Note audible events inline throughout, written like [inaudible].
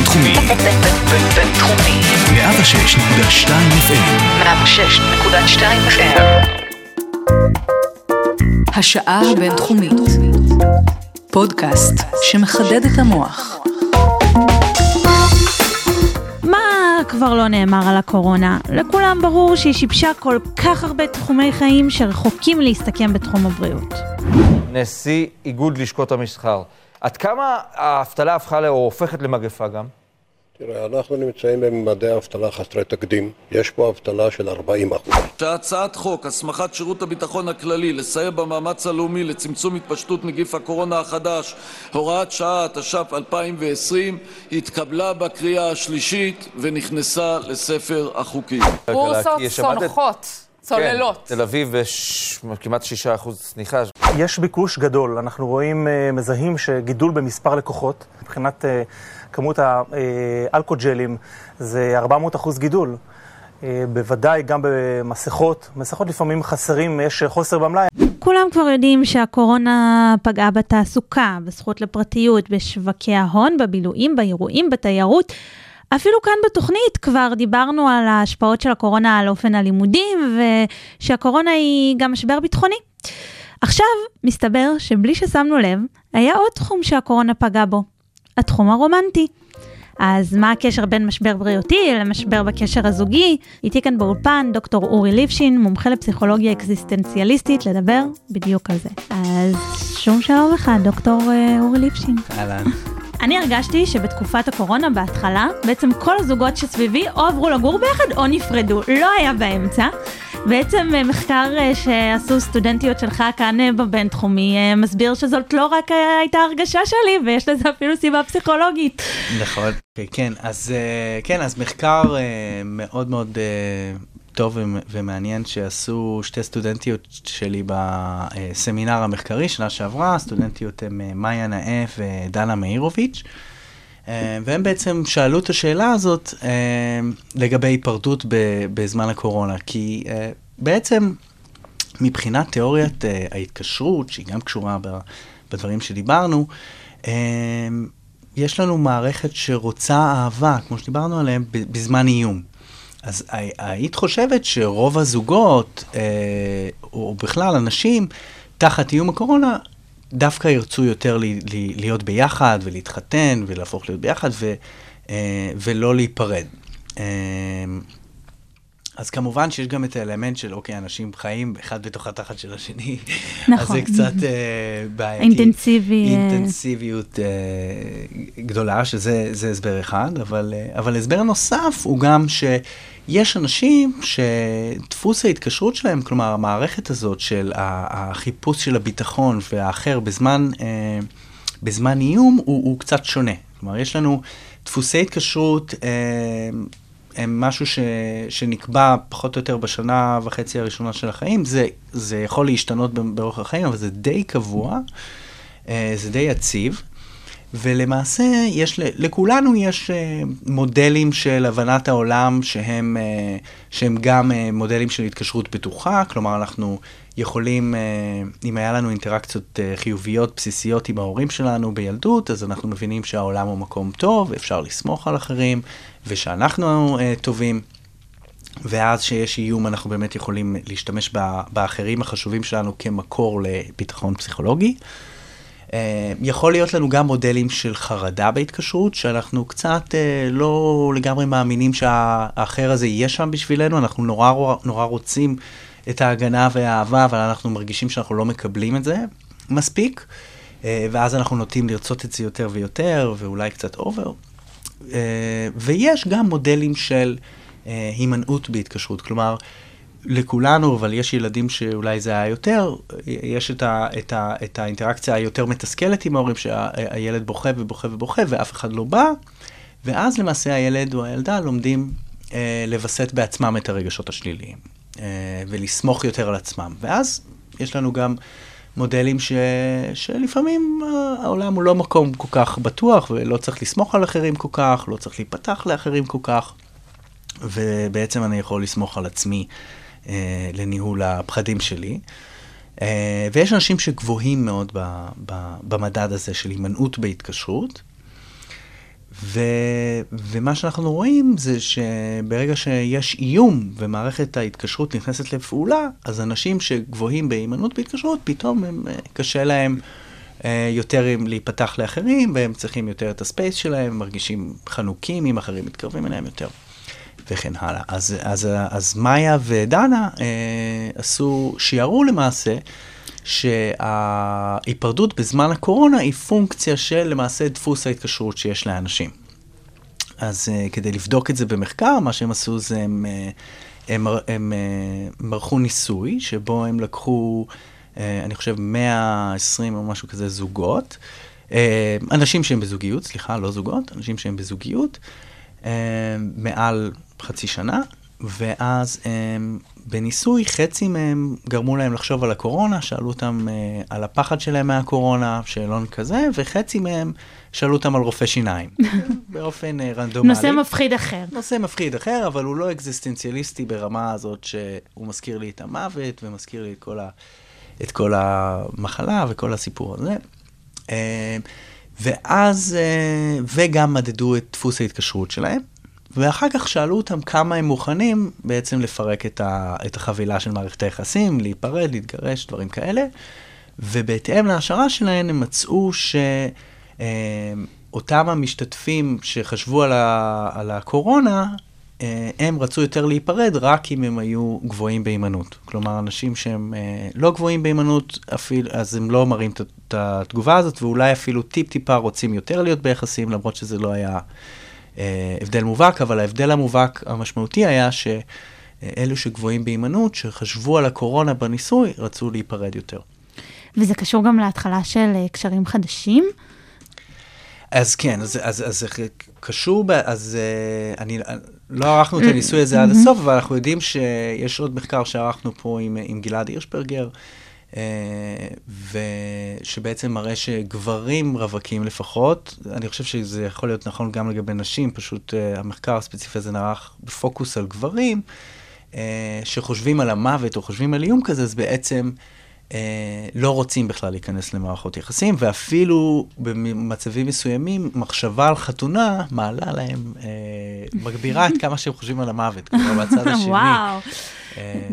בינתחומי. בינתחומי. 106.2 FM. 106.2 FM. השעה הבינתחומית. פודקאסט שמחדד את המוח. מה כבר לא נאמר על הקורונה? לכולם ברור שהיא שיבשה כל כך הרבה תחומי חיים שרחוקים להסתכם בתחום הבריאות. נשיא איגוד לשכות המסחר. עד כמה האבטלה הפכה או הופכת למגפה גם? תראה, אנחנו נמצאים בממדי אבטלה חסרי תקדים. יש פה אבטלה של 40 אחוז. שהצעת חוק הסמכת שירות הביטחון הכללי לסייע במאמץ הלאומי לצמצום התפשטות נגיף הקורונה החדש (הוראת שעה) התש"ף 2020 התקבלה בקריאה השלישית ונכנסה לספר החוקים. בורסות צונחות, צוללות. כן, תל אביב כמעט 6% צניחה. יש ביקוש גדול, אנחנו רואים, אה, מזהים שגידול במספר לקוחות, מבחינת אה, כמות האלכוג'לים זה 400 אחוז גידול. אה, בוודאי גם במסכות, מסכות לפעמים חסרים, יש חוסר במלאי. כולם כבר יודעים שהקורונה פגעה בתעסוקה, בזכות לפרטיות, בשווקי ההון, בבילויים, באירועים, בתיירות. אפילו כאן בתוכנית כבר דיברנו על ההשפעות של הקורונה על אופן הלימודים, ושהקורונה היא גם משבר ביטחוני. עכשיו, מסתבר שבלי ששמנו לב, היה עוד תחום שהקורונה פגעה בו, התחום הרומנטי. אז מה הקשר בין משבר בריאותי למשבר בקשר הזוגי? איתי כאן באולפן דוקטור אורי ליפשין, מומחה לפסיכולוגיה אקזיסטנציאליסטית, לדבר בדיוק על זה. אז שום שלום לך, דוקטור אה, אורי ליפשין. אהלן. אני הרגשתי שבתקופת הקורונה בהתחלה, בעצם כל הזוגות שסביבי או עברו לגור ביחד או נפרדו, לא היה באמצע. בעצם אה, מחקר אה, שעשו סטודנטיות שלך כאן אה, בבינתחומי מסביר שזאת לא רק הייתה הרגשה שלי, ויש לזה אפילו סיבה פסיכולוגית. נכון. Okay, כן, אז כן, אז מחקר מאוד מאוד טוב ומ- ומעניין שעשו שתי סטודנטיות שלי בסמינר המחקרי שנה שעברה, הסטודנטיות הן אה, מאיה נאה ודנה מאירוביץ'. אה, והם בעצם שאלו את השאלה הזאת אה, לגבי היפרדות בזמן הקורונה, כי בעצם מבחינת תיאוריית ההתקשרות, שהיא גם קשורה בדברים שדיברנו, יש לנו מערכת שרוצה אהבה, כמו שדיברנו עליהם, בזמן איום. אז הי- היית חושבת שרוב הזוגות, אה, או בכלל אנשים, תחת איום הקורונה, דווקא ירצו יותר לי, לי, להיות ביחד ולהתחתן ולהפוך להיות ביחד ו, אה, ולא להיפרד. אז כמובן שיש גם את האלמנט של, אוקיי, אנשים חיים אחד בתוך התחת של השני. [laughs] אז נכון. זה קצת אה, בעייתי. אינטנסיבי, אה. אינטנסיביות אה, גדולה, שזה זה הסבר אחד, אבל, אה, אבל הסבר נוסף הוא גם שיש אנשים שדפוס ההתקשרות שלהם, כלומר, המערכת הזאת של החיפוש של הביטחון והאחר בזמן, אה, בזמן איום, הוא, הוא קצת שונה. כלומר, יש לנו דפוסי התקשרות, אה, הם משהו ש, שנקבע פחות או יותר בשנה וחצי הראשונה של החיים. זה, זה יכול להשתנות באורך החיים, אבל זה די קבוע, אה, זה די יציב. ולמעשה, יש, לכולנו יש אה, מודלים של הבנת העולם שהם, אה, שהם גם מודלים של התקשרות בטוחה, כלומר אנחנו יכולים, אם היה לנו אינטראקציות חיוביות בסיסיות עם ההורים שלנו בילדות, אז אנחנו מבינים שהעולם הוא מקום טוב, אפשר לסמוך על אחרים, ושאנחנו אה, טובים. ואז שיש איום אנחנו באמת יכולים להשתמש באחרים החשובים שלנו כמקור לביטחון פסיכולוגי. אה, יכול להיות לנו גם מודלים של חרדה בהתקשרות, שאנחנו קצת אה, לא לגמרי מאמינים שהאחר הזה יהיה שם בשבילנו, אנחנו נורא, נורא רוצים את ההגנה והאהבה, אבל אנחנו מרגישים שאנחנו לא מקבלים את זה מספיק, אה, ואז אנחנו נוטים לרצות את זה יותר ויותר, ואולי קצת אובר. אה, ויש גם מודלים של אה, הימנעות בהתקשרות, כלומר, לכולנו, אבל יש ילדים שאולי זה היה יותר, יש את, ה, את, ה, את האינטראקציה היותר מתסכלת עם ההורים, שהילד בוכה ובוכה ובוכה ואף אחד לא בא, ואז למעשה הילד או הילדה לומדים אה, לווסת בעצמם את הרגשות השליליים, אה, ולסמוך יותר על עצמם. ואז יש לנו גם מודלים ש, שלפעמים אה, העולם הוא לא מקום כל כך בטוח, ולא צריך לסמוך על אחרים כל כך, לא צריך להיפתח לאחרים כל כך, ובעצם אני יכול לסמוך על עצמי. אה, לניהול הפחדים שלי. אה, ויש אנשים שגבוהים מאוד ב, ב, במדד הזה של הימנעות בהתקשרות. ו, ומה שאנחנו רואים זה שברגע שיש איום ומערכת ההתקשרות נכנסת לפעולה, אז אנשים שגבוהים בהימנעות בהתקשרות, פתאום הם, אה, קשה להם אה, יותר להיפתח לאחרים, והם צריכים יותר את הספייס שלהם, מרגישים חנוקים אם אחרים מתקרבים אליהם יותר, וכן הלאה. אז, אז, אז מאיה ודנה אה, עשו, שיערו למעשה, שההיפרדות בזמן הקורונה היא פונקציה של למעשה דפוס ההתקשרות שיש לאנשים. אז uh, כדי לבדוק את זה במחקר, מה שהם עשו זה הם, uh, הם, הם uh, מרחו ניסוי, שבו הם לקחו, uh, אני חושב, 120 או משהו כזה זוגות, uh, אנשים שהם בזוגיות, סליחה, לא זוגות, אנשים שהם בזוגיות, uh, מעל חצי שנה, ואז הם בניסוי, חצי מהם גרמו להם לחשוב על הקורונה, שאלו אותם uh, על הפחד שלהם מהקורונה, שאלון כזה, וחצי מהם שאלו אותם על רופא שיניים, [laughs] באופן uh, רנדומלי. נושא מפחיד אחר. נושא מפחיד אחר, אבל הוא לא אקזיסטנציאליסטי ברמה הזאת שהוא מזכיר לי את המוות ומזכיר לי את כל, ה, את כל המחלה וכל הסיפור הזה. Uh, ואז, uh, וגם מדדו את דפוס ההתקשרות שלהם. ואחר כך שאלו אותם כמה הם מוכנים בעצם לפרק את, ה, את החבילה של מערכת היחסים, להיפרד, להתגרש, דברים כאלה. ובהתאם להשערה שלהם הם מצאו שאותם המשתתפים שחשבו על, ה, על הקורונה, אה, הם רצו יותר להיפרד רק אם הם היו גבוהים בהימנעות. כלומר, אנשים שהם אה, לא גבוהים בהימנעות, אז הם לא מראים את התגובה הזאת, ואולי אפילו טיפ-טיפה רוצים יותר להיות ביחסים, למרות שזה לא היה... אה, הבדל מובהק, אבל ההבדל המובהק המשמעותי היה שאלו שגבוהים בהימנעות, שחשבו על הקורונה בניסוי, רצו להיפרד יותר. וזה קשור גם להתחלה של אה, קשרים חדשים? אז כן, אז, אז, אז זה קשור, ב, אז uh, אני, לא ערכנו את הניסוי הזה עד הסוף, אבל אנחנו יודעים שיש עוד מחקר שערכנו פה עם, עם גלעד הירשברגר, אה, ושבעצם מראה שגברים רווקים לפחות, אני חושב שזה יכול להיות נכון גם לגבי נשים, פשוט uh, המחקר הספציפי הזה נערך בפוקוס על גברים, uh, שחושבים על המוות או חושבים על איום כזה, אז בעצם לא רוצים בכלל להיכנס למערכות יחסים, ואפילו במצבים מסוימים, מחשבה על חתונה מעלה להם, uh, [laughs] מגבירה את כמה שהם חושבים על המוות, כלומר בצד השני. [laughs] וואו.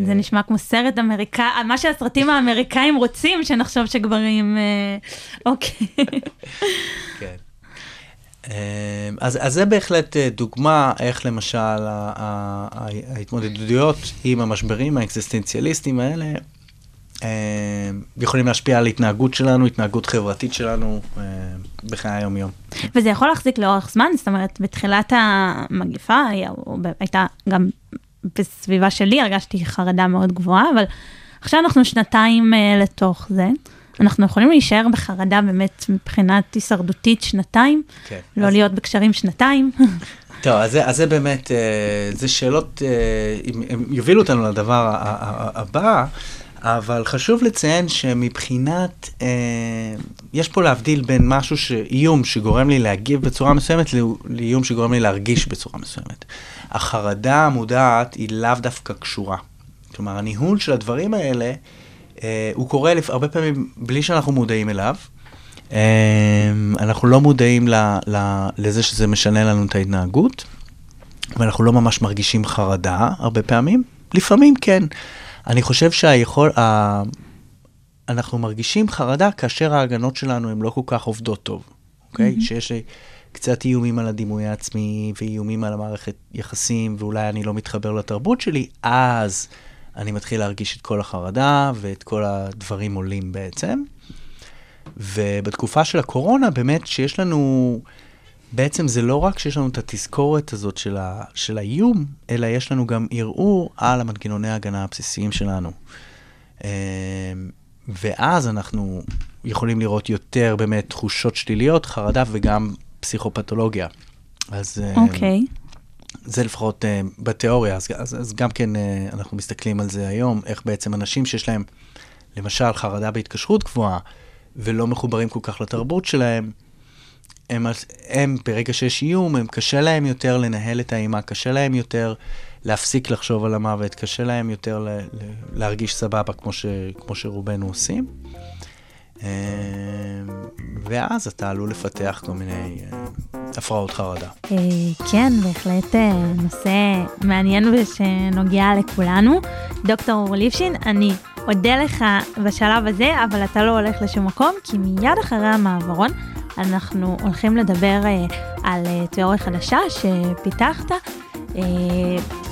זה נשמע כמו סרט אמריקאי, מה שהסרטים האמריקאים רוצים, שנחשוב שגברים... אוקיי. [laughs] כן. אז, אז זה בהחלט דוגמה איך למשל ההתמודדויות עם המשברים האקזיסטנציאליסטיים האלה יכולים להשפיע על התנהגות שלנו, התנהגות חברתית שלנו בחיי היום-יום. וזה יכול להחזיק לאורך זמן? זאת אומרת, בתחילת המגיפה הייתה גם בסביבה שלי הרגשתי חרדה מאוד גבוהה, אבל עכשיו אנחנו שנתיים uh, לתוך זה. אנחנו יכולים להישאר בחרדה באמת מבחינת הישרדותית שנתיים, כן, לא אז... להיות בקשרים שנתיים. [laughs] טוב, אז זה, אז זה באמת, זה שאלות, הם יובילו אותנו לדבר הבא, אבל חשוב לציין שמבחינת, uh, יש פה להבדיל בין משהו, ש... איום שגורם לי להגיב בצורה מסוימת, לאיום שגורם לי להרגיש בצורה מסוימת. החרדה המודעת היא לאו דווקא קשורה. כלומר, הניהול של הדברים האלה, אה, הוא קורה לפ... הרבה פעמים בלי שאנחנו מודעים אליו. אה, אנחנו לא מודעים ל... ל... לזה שזה משנה לנו את ההתנהגות, ואנחנו לא ממש מרגישים חרדה הרבה פעמים. לפעמים כן. אני חושב שהיכול... ה... אנחנו מרגישים חרדה כאשר ההגנות שלנו הן לא כל כך עובדות טוב, אוקיי? Mm-hmm. שיש קצת איומים על הדימוי העצמי, ואיומים על המערכת יחסים, ואולי אני לא מתחבר לתרבות שלי, אז אני מתחיל להרגיש את כל החרדה, ואת כל הדברים עולים בעצם. ובתקופה של הקורונה, באמת שיש לנו, בעצם זה לא רק שיש לנו את התזכורת הזאת של, ה, של האיום, אלא יש לנו גם ערעור על המנגנוני ההגנה הבסיסיים שלנו. אמ, ואז אנחנו יכולים לראות יותר באמת תחושות שליליות, חרדה וגם פסיכופתולוגיה. אז... אה, אוקיי. Okay. זה לפחות uh, בתיאוריה, אז, אז, אז גם כן אנחנו מסתכלים על זה היום, איך בעצם אנשים שיש להם, למשל, חרדה בהתקשרות גבוהה, ולא מחוברים כל כך לתרבות שלהם, הם, הם ברגע שיש איום, הם קשה להם יותר לנהל את האימה, קשה להם יותר להפסיק לחשוב על המוות, קשה להם יותר ל, ל, להרגיש סבבה כמו, ש, כמו שרובנו עושים. אמ, ואז אתה עלול לפתח כל מיני אה, הפרעות חרדה. אה, כן, בהחלט אה, נושא מעניין ושנוגע לכולנו. דוקטור אור ליפשין, אני אודה לך בשלב הזה, אבל אתה לא הולך לשום מקום, כי מיד אחרי המעברון אנחנו הולכים לדבר אה, על תיאוריה חדשה שפיתחת.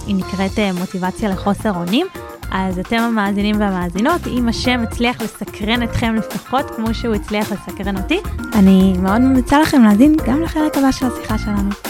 היא נקראת מוטיבציה לחוסר אונים. אז אתם המאזינים והמאזינות, אם השם הצליח לסקרן אתכם לפחות כמו שהוא הצליח לסקרן אותי, אני מאוד ממליצה לכם להאזין גם לחלק הבא של השיחה שלנו.